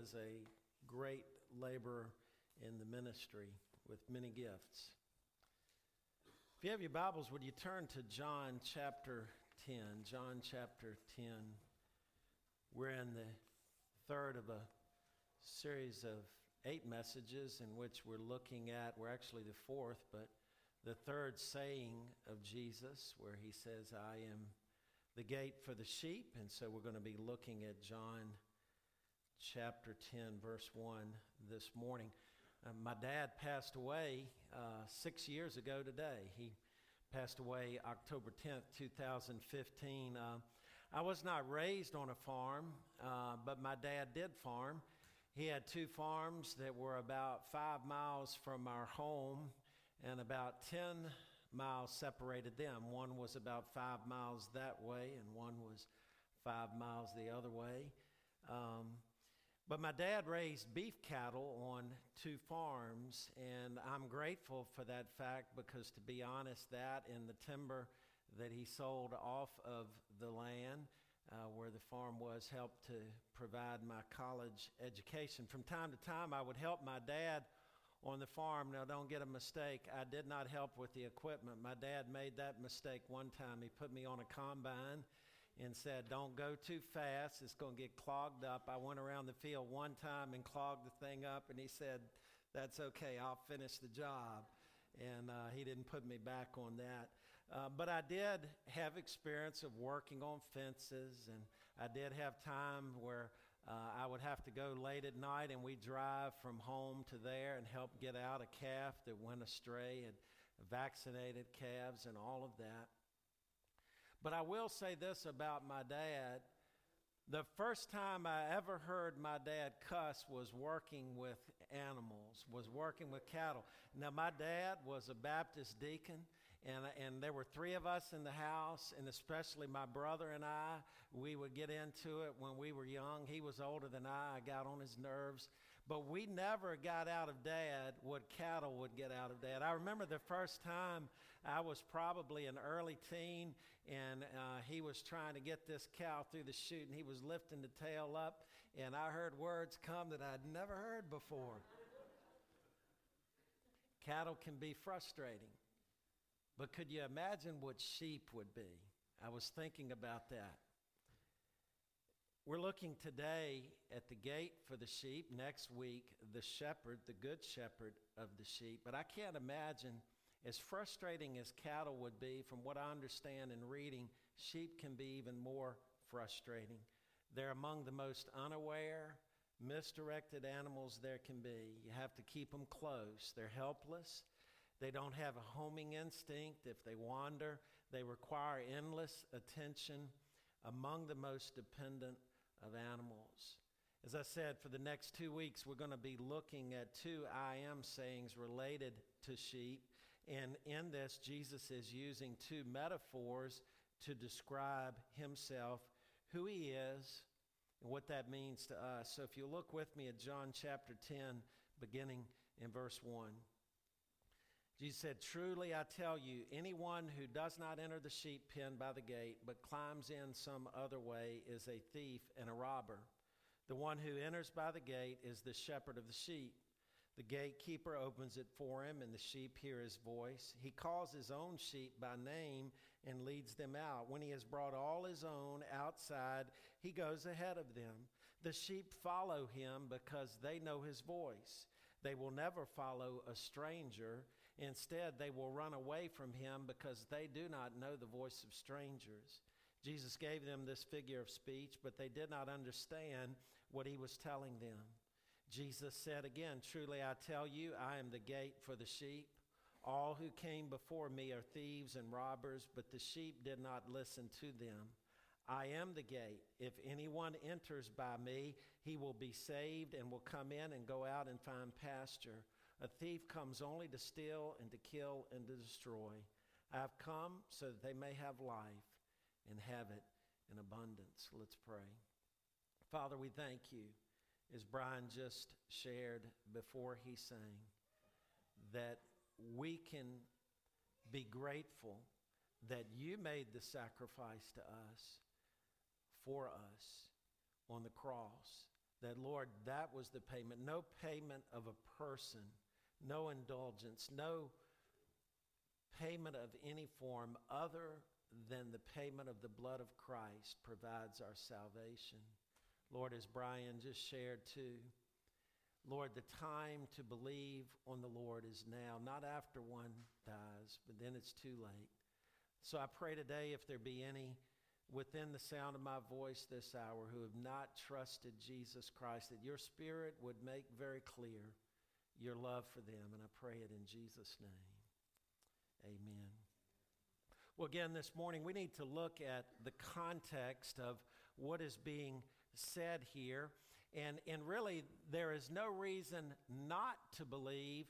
is a great laborer in the ministry with many gifts. If you have your Bibles, would you turn to John chapter 10? John chapter 10. We're in the third of a series of eight messages in which we're looking at, we're actually the fourth, but the third saying of Jesus, where he says, I am the gate for the sheep. And so we're going to be looking at John chapter 10, verse 1 this morning. Uh, my dad passed away uh, six years ago today. He passed away October 10th, 2015. Uh, I was not raised on a farm, uh, but my dad did farm. He had two farms that were about five miles from our home and about 10 miles separated them. One was about five miles that way, and one was five miles the other way. Um, but my dad raised beef cattle on two farms, and I'm grateful for that fact because, to be honest, that and the timber that he sold off of the land uh, where the farm was helped to provide my college education. From time to time, I would help my dad on the farm. Now, don't get a mistake, I did not help with the equipment. My dad made that mistake one time. He put me on a combine and said, Don't go too fast, it's going to get clogged up. I went around the field one time and clogged the thing up, and he said, That's okay, I'll finish the job. And uh, he didn't put me back on that. Uh, but I did have experience of working on fences, and I did have time where uh, I would have to go late at night and we'd drive from home to there and help get out a calf that went astray and vaccinated calves and all of that. But I will say this about my dad. The first time I ever heard my dad cuss was working with animals, was working with cattle. Now, my dad was a Baptist deacon, and, and there were three of us in the house, and especially my brother and I. We would get into it when we were young. He was older than I. I got on his nerves. But we never got out of dad what cattle would get out of dad. I remember the first time I was probably an early teen, and uh, he was trying to get this cow through the chute, and he was lifting the tail up, and I heard words come that I'd never heard before. cattle can be frustrating. But could you imagine what sheep would be? I was thinking about that. We're looking today at the gate for the sheep, next week, the shepherd, the good shepherd of the sheep. But I can't imagine, as frustrating as cattle would be, from what I understand in reading, sheep can be even more frustrating. They're among the most unaware, misdirected animals there can be. You have to keep them close, they're helpless. They don't have a homing instinct. If they wander, they require endless attention among the most dependent of animals. As I said, for the next two weeks, we're going to be looking at two I am sayings related to sheep. And in this, Jesus is using two metaphors to describe himself, who he is, and what that means to us. So if you look with me at John chapter 10, beginning in verse 1. Jesus said, Truly I tell you, anyone who does not enter the sheep pen by the gate, but climbs in some other way, is a thief and a robber. The one who enters by the gate is the shepherd of the sheep. The gatekeeper opens it for him, and the sheep hear his voice. He calls his own sheep by name and leads them out. When he has brought all his own outside, he goes ahead of them. The sheep follow him because they know his voice. They will never follow a stranger Instead, they will run away from him because they do not know the voice of strangers. Jesus gave them this figure of speech, but they did not understand what he was telling them. Jesus said again, Truly I tell you, I am the gate for the sheep. All who came before me are thieves and robbers, but the sheep did not listen to them. I am the gate. If anyone enters by me, he will be saved and will come in and go out and find pasture. A thief comes only to steal and to kill and to destroy. I have come so that they may have life and have it in abundance. Let's pray. Father, we thank you, as Brian just shared before he sang, that we can be grateful that you made the sacrifice to us, for us, on the cross that, Lord, that was the payment. No payment of a person, no indulgence, no payment of any form other than the payment of the blood of Christ provides our salvation. Lord, as Brian just shared too, Lord, the time to believe on the Lord is now, not after one dies, but then it's too late. So I pray today if there be any within the sound of my voice this hour who have not trusted Jesus Christ, that your spirit would make very clear your love for them. And I pray it in Jesus' name. Amen. Well, again, this morning we need to look at the context of what is being said here. And, and really, there is no reason not to believe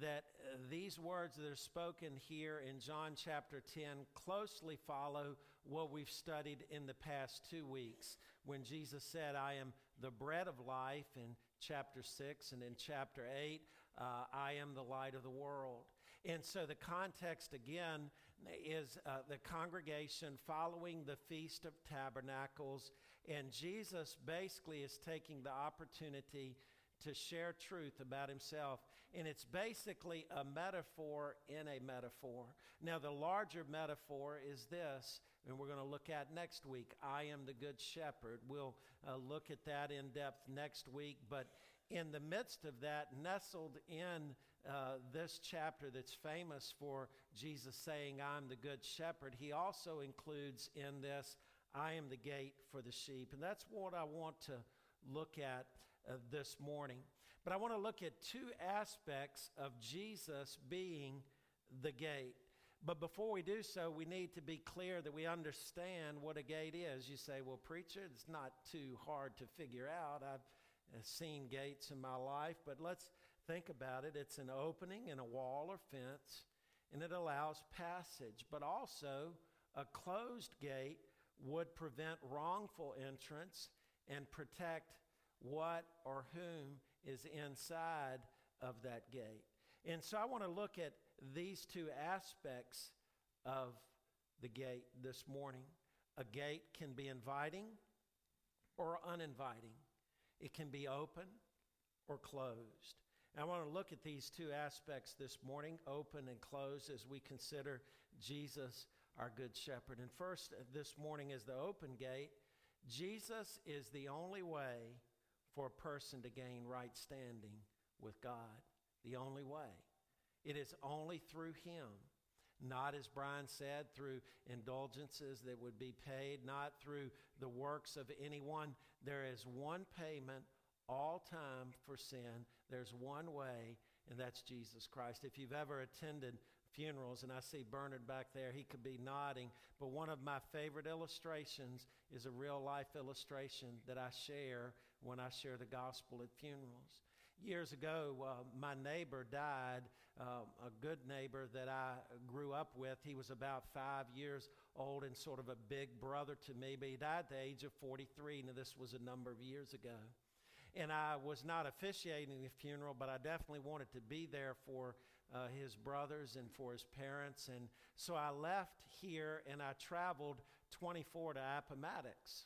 that uh, these words that are spoken here in John chapter 10 closely follow what we've studied in the past two weeks when Jesus said, I am the bread of life in chapter 6 and in chapter 8, uh, I am the light of the world. And so the context again is uh, the congregation following the Feast of Tabernacles, and Jesus basically is taking the opportunity to share truth about himself. And it's basically a metaphor in a metaphor. Now, the larger metaphor is this, and we're going to look at next week I am the Good Shepherd. We'll uh, look at that in depth next week. But in the midst of that, nestled in uh, this chapter that's famous for Jesus saying, I'm the Good Shepherd, he also includes in this, I am the gate for the sheep. And that's what I want to look at uh, this morning. But I want to look at two aspects of Jesus being the gate. But before we do so, we need to be clear that we understand what a gate is. You say, well, preacher, it's not too hard to figure out. I've uh, seen gates in my life, but let's think about it. It's an opening in a wall or fence, and it allows passage. But also, a closed gate would prevent wrongful entrance and protect what or whom is inside of that gate. And so I want to look at these two aspects of the gate this morning. A gate can be inviting or uninviting, it can be open or closed. And I want to look at these two aspects this morning, open and closed, as we consider Jesus, our Good Shepherd. And first, uh, this morning, is the open gate. Jesus is the only way for a person to gain right standing with God. The only way. It is only through Him. Not, as Brian said, through indulgences that would be paid, not through the works of anyone. There is one payment all time for sin. There's one way, and that's Jesus Christ. If you've ever attended funerals, and I see Bernard back there, he could be nodding, but one of my favorite illustrations is a real life illustration that I share when I share the gospel at funerals. Years ago, uh, my neighbor died, uh, a good neighbor that I grew up with. He was about five years old and sort of a big brother to me, but he died at the age of 43. Now, this was a number of years ago. And I was not officiating the funeral, but I definitely wanted to be there for uh, his brothers and for his parents. And so I left here and I traveled 24 to Appomattox.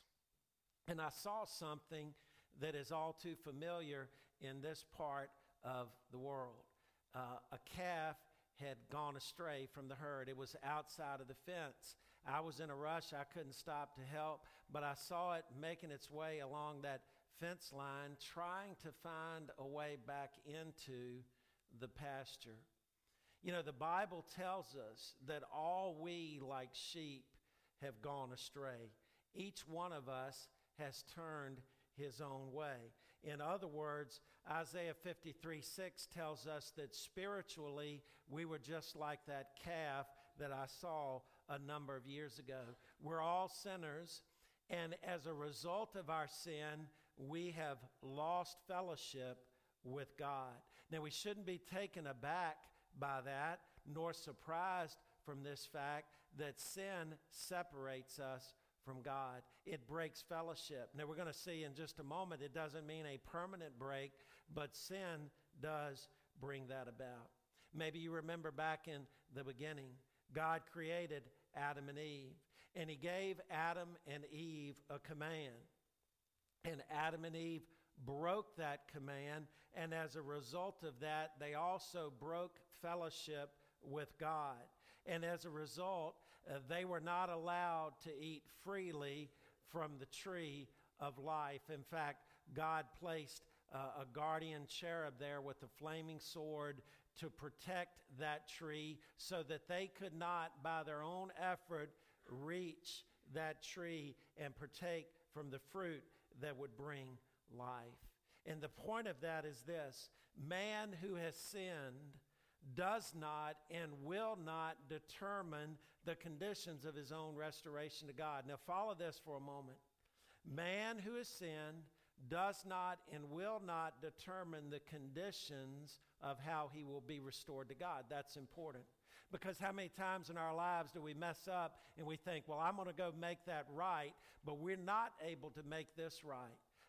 And I saw something that is all too familiar in this part of the world. Uh, a calf had gone astray from the herd. It was outside of the fence. I was in a rush. I couldn't stop to help, but I saw it making its way along that fence line, trying to find a way back into the pasture. You know, the Bible tells us that all we, like sheep, have gone astray. Each one of us has turned his own way. In other words, Isaiah 53 6 tells us that spiritually we were just like that calf that I saw a number of years ago. We're all sinners, and as a result of our sin, we have lost fellowship with God. Now, we shouldn't be taken aback by that, nor surprised from this fact that sin separates us from God. It breaks fellowship. Now, we're going to see in just a moment, it doesn't mean a permanent break, but sin does bring that about. Maybe you remember back in the beginning, God created Adam and Eve, and He gave Adam and Eve a command. And Adam and Eve broke that command, and as a result of that, they also broke fellowship with God. And as a result, uh, they were not allowed to eat freely from the tree of life. In fact, God placed uh, a guardian cherub there with a flaming sword to protect that tree so that they could not, by their own effort, reach that tree and partake from the fruit that would bring life. And the point of that is this man who has sinned does not and will not determine the conditions of his own restoration to God. Now, follow this for a moment. Man who has sinned does not and will not determine the conditions of how he will be restored to God. That's important. Because how many times in our lives do we mess up and we think, well, I'm going to go make that right, but we're not able to make this right?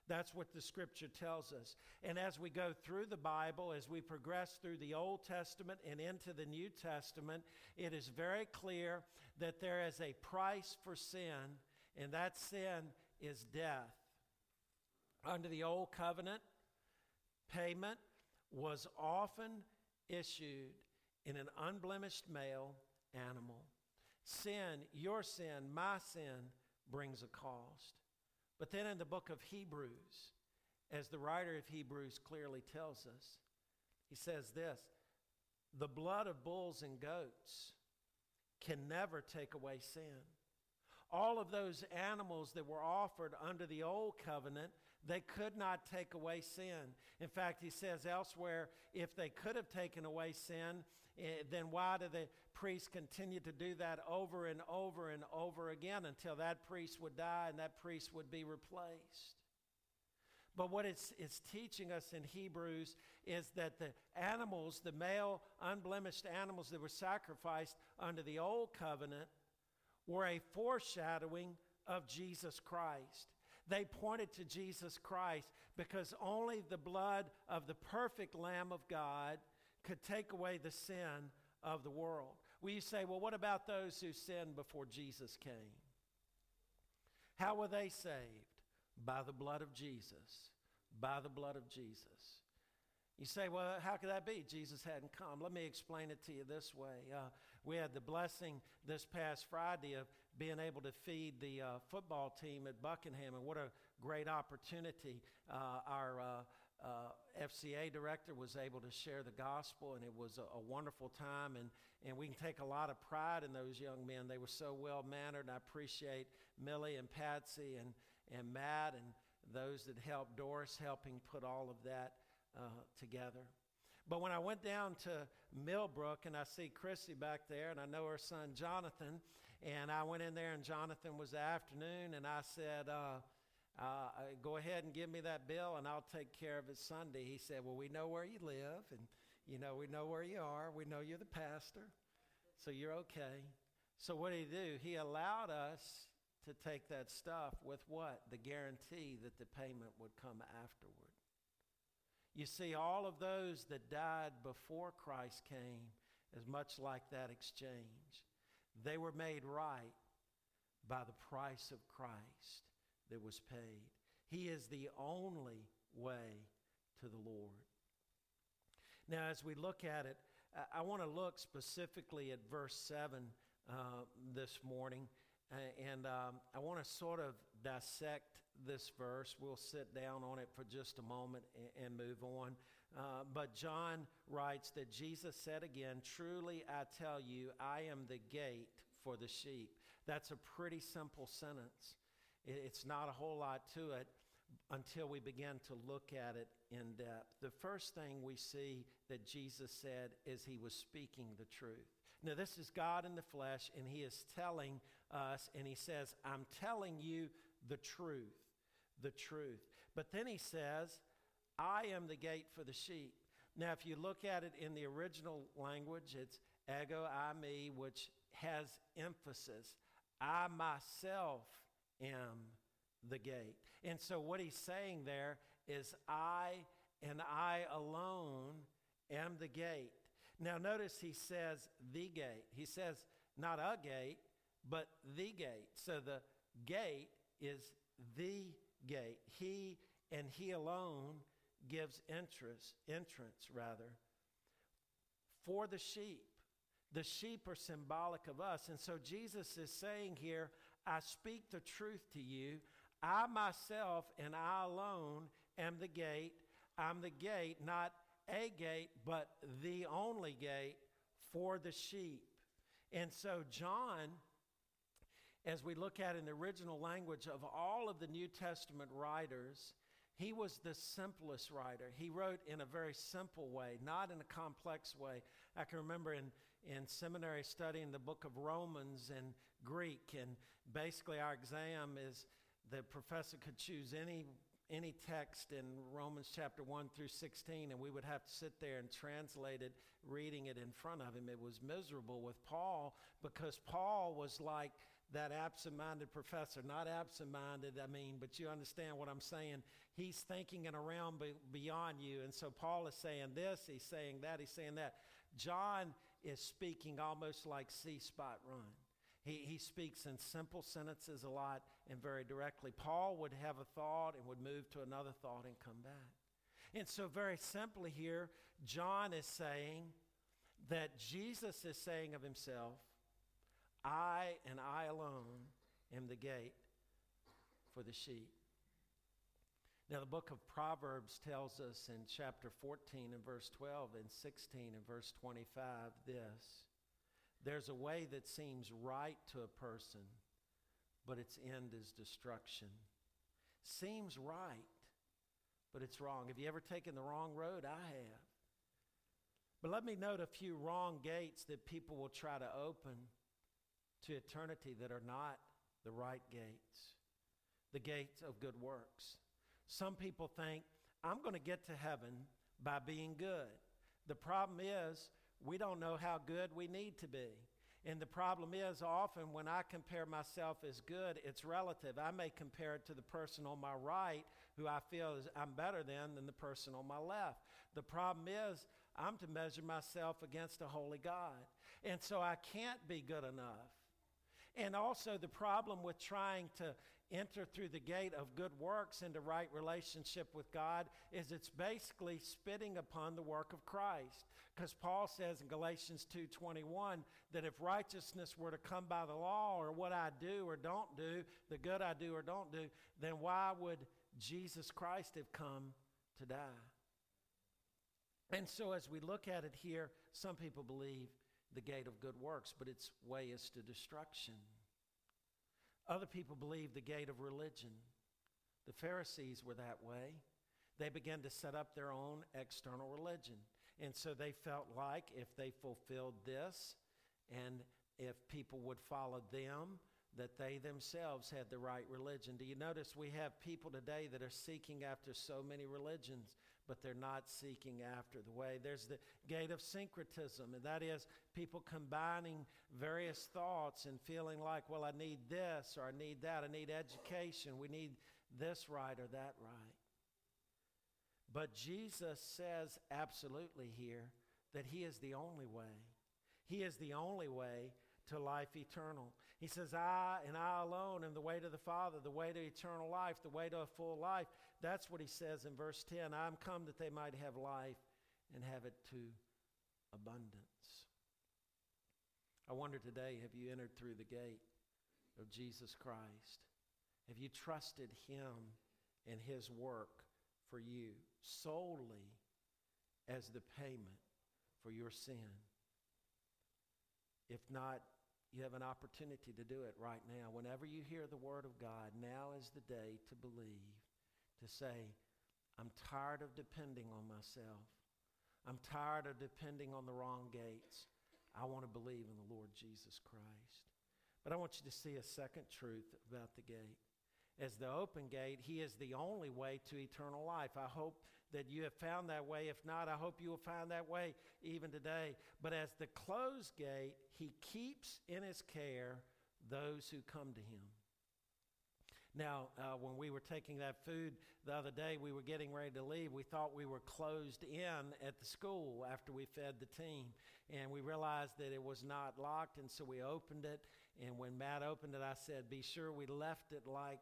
That's what the scripture tells us. And as we go through the Bible, as we progress through the Old Testament and into the New Testament, it is very clear that there is a price for sin, and that sin is death. Under the Old Covenant, payment was often issued in an unblemished male animal. Sin, your sin, my sin, brings a cost. But then in the book of Hebrews, as the writer of Hebrews clearly tells us, he says this the blood of bulls and goats can never take away sin. All of those animals that were offered under the old covenant, they could not take away sin. In fact, he says elsewhere, if they could have taken away sin, eh, then why do the priests continue to do that over and over and over again until that priest would die and that priest would be replaced? But what it's, it's teaching us in Hebrews is that the animals, the male unblemished animals that were sacrificed under the old covenant, were a foreshadowing of Jesus Christ. They pointed to Jesus Christ because only the blood of the perfect Lamb of God could take away the sin of the world. You say, well, what about those who sinned before Jesus came? How were they saved? By the blood of Jesus. By the blood of Jesus. You say, well, how could that be? Jesus hadn't come. Let me explain it to you this way. Uh, we had the blessing this past Friday of being able to feed the uh, football team at Buckingham, and what a great opportunity. Uh, our uh, uh, FCA director was able to share the gospel, and it was a, a, wonderful time. And, and we can take a lot of pride in those young men. They were so well mannered. I appreciate Millie and Patsy and, and Matt and those that helped, Doris helping put all of that uh, together. But when I went down to Millbrook and I see Chrissy back there and I know her son Jonathan, and I went in there and Jonathan was the afternoon and I said, uh, uh, go ahead and give me that bill and I'll take care of it Sunday. He said, well, we know where you live and, you know, we know where you are. We know you're the pastor, so you're okay. So what did he do? He allowed us to take that stuff with what? The guarantee that the payment would come afterward. You see, all of those that died before Christ came is much like that exchange. They were made right by the price of Christ that was paid. He is the only way to the Lord. Now, as we look at it, I, want to look specifically at verse 7 uh, this morning, and um, I want to sort of dissect this verse. We'll sit down on it for just a moment and, and move on. Uh, but John writes that Jesus said again, Truly I tell you, I am the gate for the sheep. That's a pretty simple sentence. It's not a whole lot to it until we begin to look at it in depth. The first thing we see that Jesus said is he was speaking the truth. Now, this is God in the flesh, and he is telling us, and he says, I'm telling you the truth the truth. But then he says, I am the gate for the sheep. Now, if you look at it in the original language, it's ego I, me, which has emphasis. I myself am the gate. And so, what he's saying there is, I and I alone am the gate. Now, notice he says the gate. He says not a gate, but the gate. So, the gate is the gate. He and he alone gives interest, entrance rather, for the sheep. The sheep are symbolic of us. And so Jesus is saying here, I speak the truth to you. I myself and I alone am the gate. I'm the gate, not a gate, but the only gate for the sheep. And so, John, as we look at in the original language of all of the New Testament writers, he was the simplest writer. He wrote in a very simple way, not in a complex way. I can remember in, in seminary studying the book of Romans in Greek, and basically our exam is the professor could choose any any text in Romans chapter 1 through 16, and we would have to sit there and translate it, reading it in front of him. It was miserable with Paul because Paul was like that absent minded professor. Not absent minded, I mean, but you understand what I'm saying. He's thinking in a realm beyond you. And so Paul is saying this, he's saying that, he's saying that. John is speaking almost like see spot run. He, he speaks in simple sentences a lot and very directly. Paul would have a thought and would move to another thought and come back. And so, very simply here, John is saying that Jesus is saying of himself, I and I alone am the gate for the sheep. Now, the book of Proverbs tells us in chapter 14 and verse 12 and 16 and verse 25 this there's a way that seems right to a person, but its end is destruction. Seems right, but it's wrong. Have you ever taken the wrong road? I have. But let me note a few wrong gates that people will try to open to eternity that are not the right gates the gates of good works. Some people think, I'm going to get to heaven by being good. The problem is, we don't know how good we need to be. And the problem is, often when I compare myself as good, it's relative. I may compare it to the person on my right who I feel is I'm better than than the person on my left. The problem is, I'm to measure myself against a holy God. And so I can't be good enough. And also, the problem with trying to enter through the gate of good works into right relationship with God is it's basically spitting upon the work of Christ. Because Paul says in Galatians 2:21 that if righteousness were to come by the law or what I do or don't do, the good I do or don't do, then why would Jesus Christ have come to die? And so as we look at it here, some people believe the gate of good works, but its way is to destruction. Other people believe the gate of religion. The Pharisees were that way. They began to set up their own external religion. And so they felt like if they fulfilled this and if people would follow them, that they themselves had the right religion. Do you notice we have people today that are seeking after so many religions, but they're not seeking after the way? There's the gate of syncretism, and that is people combining various thoughts and feeling like, well, I need this or I need that, I need education, we need this right or that right. But Jesus says absolutely here that He is the only way. He is the only way to life eternal. He says, I and I alone am the way to the Father, the way to eternal life, the way to a full life. That's what he says in verse 10 I'm come that they might have life and have it to abundance. I wonder today have you entered through the gate of Jesus Christ? Have you trusted him and his work for you solely as the payment for your sin? If not, you have an opportunity to do it right now. Whenever you hear the word of God, now is the day to believe, to say, I'm tired of depending on myself. I'm tired of depending on the wrong gates. I want to believe in the Lord Jesus Christ. But I want you to see a second truth about the gate. As the open gate, He is the only way to eternal life. I hope that you have found that way. If not, I hope you will find that way even today. But as the closed gate, He keeps in His care those who come to Him. Now, uh, when we were taking that food the other day, we were getting ready to leave. We thought we were closed in at the school after we fed the team. And we realized that it was not locked, and so we opened it. And when Matt opened it, I said, Be sure we left it like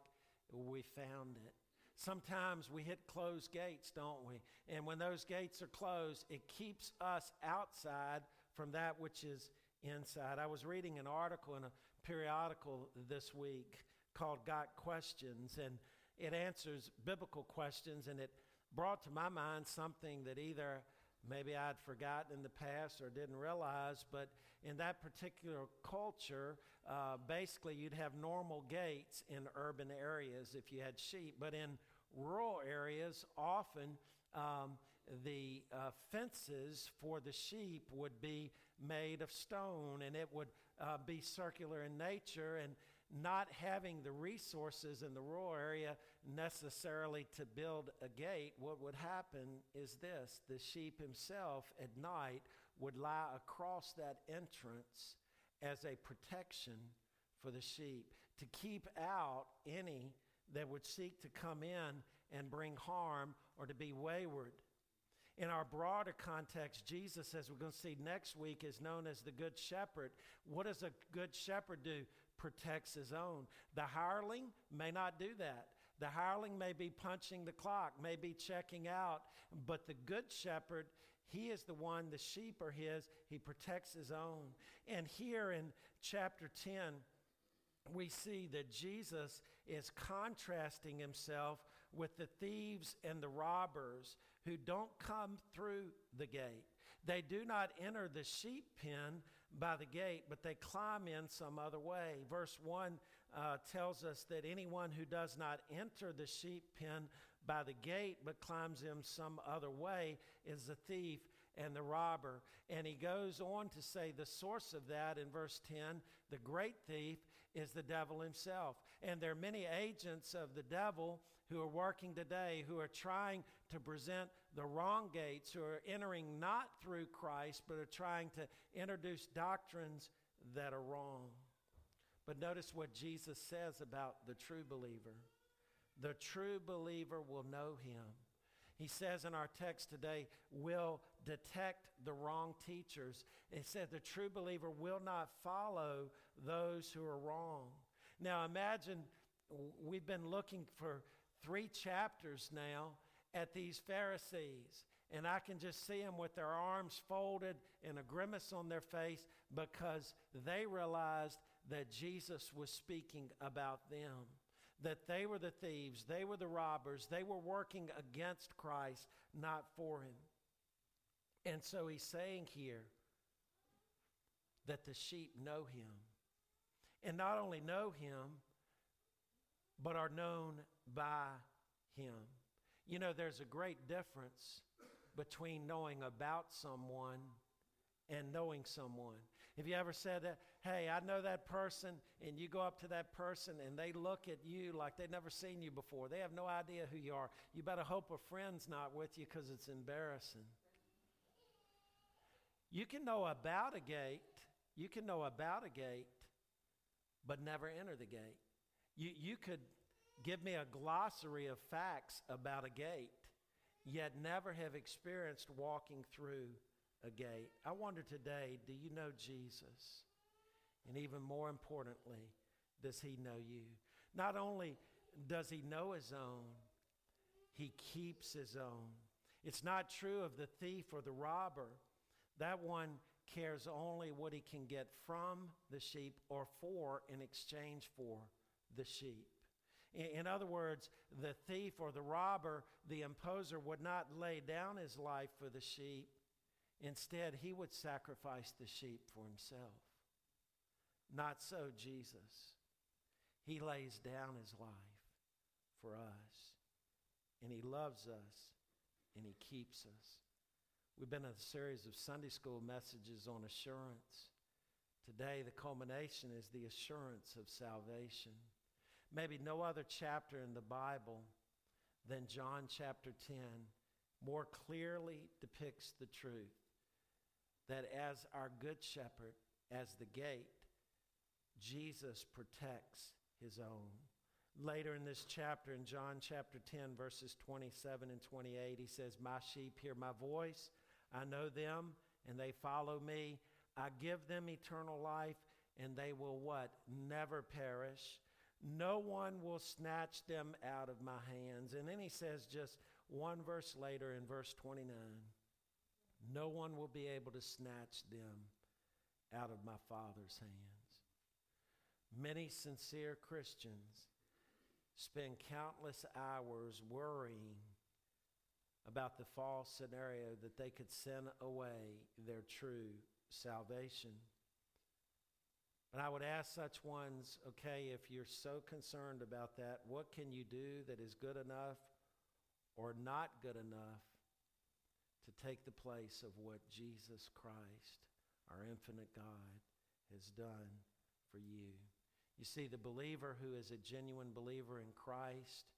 we found it. sometimes we hit closed gates, don't we? And when those gates are closed, it keeps us outside from that which is inside. I was reading an article in a periodical this week called Got Questions, and it answers biblical questions, and it brought to my mind something that either maybe I'd forgotten in the past or didn't realize, but in that particular culture, uh, basically you'd have normal gates in urban areas if you had sheep, but in rural areas, often um, the uh, fences for the sheep would be made of stone and it would uh, be circular in nature and not having the resources in the rural area necessarily to build a gate, what would happen is this the sheep himself at night would lie across that entrance as a protection for the sheep to keep out any that would seek to come in and bring harm or to be wayward. In our broader context, Jesus, as we're going to see next week, is known as the Good Shepherd. What does a good shepherd do? Protects his own. The hireling may not do that. The hireling may be punching the clock, may be checking out, but the good shepherd, he is the one, the sheep are his, he protects his own. And here in chapter 10, we see that Jesus is contrasting himself with the thieves and the robbers who don't come through the gate. They do not enter the sheep pen by the gate, but they climb in some other way. Verse 1 uh, tells us that anyone who does not enter the sheep pen by the gate but climbs in some other way is the thief and the robber. And he goes on to say the source of that in verse 10 the great thief is the devil himself. And there are many agents of the devil who are working today who are trying to present the wrong gates, who are entering not through Christ, but are trying to introduce doctrines that are wrong. But notice what Jesus says about the true believer. The true believer will know him. He says in our text today, will detect the wrong teachers. It said the true believer will not follow those who are wrong. Now imagine we've been looking for three chapters now at these Pharisees. And I can just see them with their arms folded and a grimace on their face because they realized that Jesus was speaking about them, that they were the thieves, they were the robbers, they were working against Christ, not for him. And so he's saying here that the sheep know him. And not only know him, but are known by him. You know, there's a great difference between knowing about someone and knowing someone. Have you ever said that? Hey, I know that person, and you go up to that person and they look at you like they've never seen you before. They have no idea who you are. You better hope a friend's not with you because it's embarrassing. You can know about a gate, you can know about a gate, but never enter the gate. You, you could give me a glossary of facts about a gate, yet never have experienced walking through a gate. I wonder today do you know Jesus? And even more importantly, does he know you? Not only does he know his own, he keeps his own. It's not true of the thief or the robber. That one cares only what he can get from the sheep or for in exchange for the sheep. In other words, the thief or the robber, the imposer, would not lay down his life for the sheep. Instead, he would sacrifice the sheep for himself. Not so, Jesus. He lays down his life for us, and he loves us, and he keeps us. We've been in a series of Sunday school messages on assurance. Today, the culmination is the assurance of salvation. Maybe no other chapter in the Bible than John chapter 10 more clearly depicts the truth that as our good shepherd, as the gate, Jesus protects his own. Later in this chapter, in John chapter 10, verses 27 and 28, he says, My sheep hear my voice. I know them, and they follow me. I give them eternal life, and they will what? Never perish No one will snatch them out of my hands. And then he says just one verse later in verse 29 no one will be able to snatch them out of my Father's hands. Many sincere Christians spend countless hours worrying about the false scenario that they could send away their true salvation. But I would ask such ones, okay, if you're so concerned about that, what can you do that is good enough or not good enough to take the place of what Jesus Christ, our infinite God, has done for you? You see, the believer who is a genuine believer in Christ,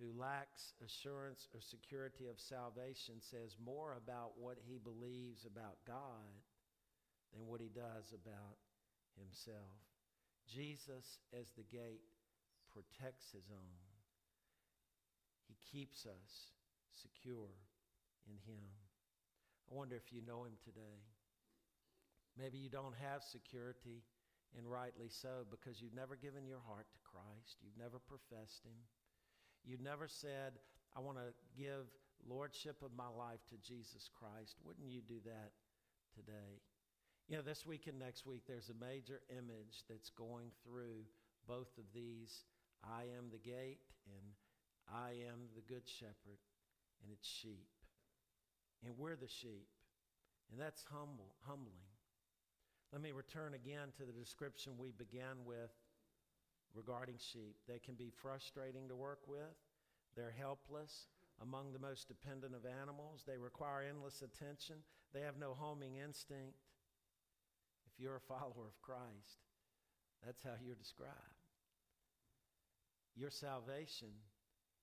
who lacks assurance or security of salvation, says more about what he believes about God than what he does about himself. Jesus, as the gate, protects his own. He keeps us secure in him. I wonder if you know him today. Maybe you don't have security, and rightly so, because you've never given your heart to Christ. You've never professed him. You've never said, I want to give lordship of my life to Jesus Christ. Wouldn't you do that today? You know, this week and next week, there's a major image that's going through both of these I am the gate and I am the good shepherd, and it's sheep. And we're the sheep. And that's humble, humbling. Let me return again to the description we began with regarding sheep. They can be frustrating to work with, they're helpless, among the most dependent of animals. They require endless attention, they have no homing instinct you're a follower of Christ, that's how you're described. Your salvation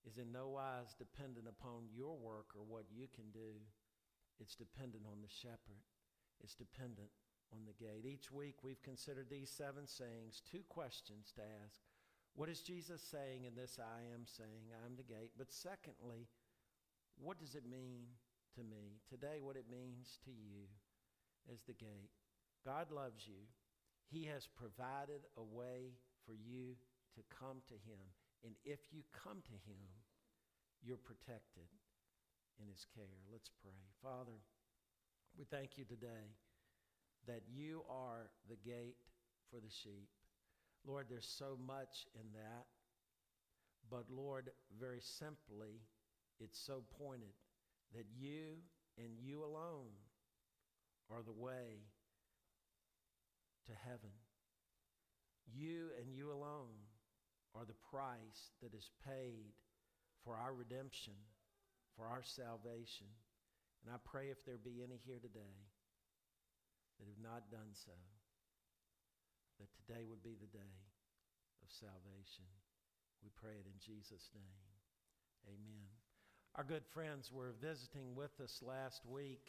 is in no wise dependent upon your work or what you can do. It's dependent on the shepherd. It's dependent on the gate. Each week we've considered these seven sayings, two questions to ask. What is Jesus saying in this I am saying? I'm the gate. But secondly, what does it mean to me? Today, what it means to you as the gate. God loves you. He has provided a way for you to come to Him. And if you come to Him, you're protected in His care. Let's pray. Father, we thank you today that you are the gate for the sheep. Lord, there's so much in that. But Lord, very simply, it's so pointed that you and you alone are the way to heaven. You and you alone are the price that is paid for our redemption, for our salvation. And I pray if there be any here today that have not done so, that today would be the day of salvation. We pray it in Jesus' name. Amen. Our good friends were visiting with us last week.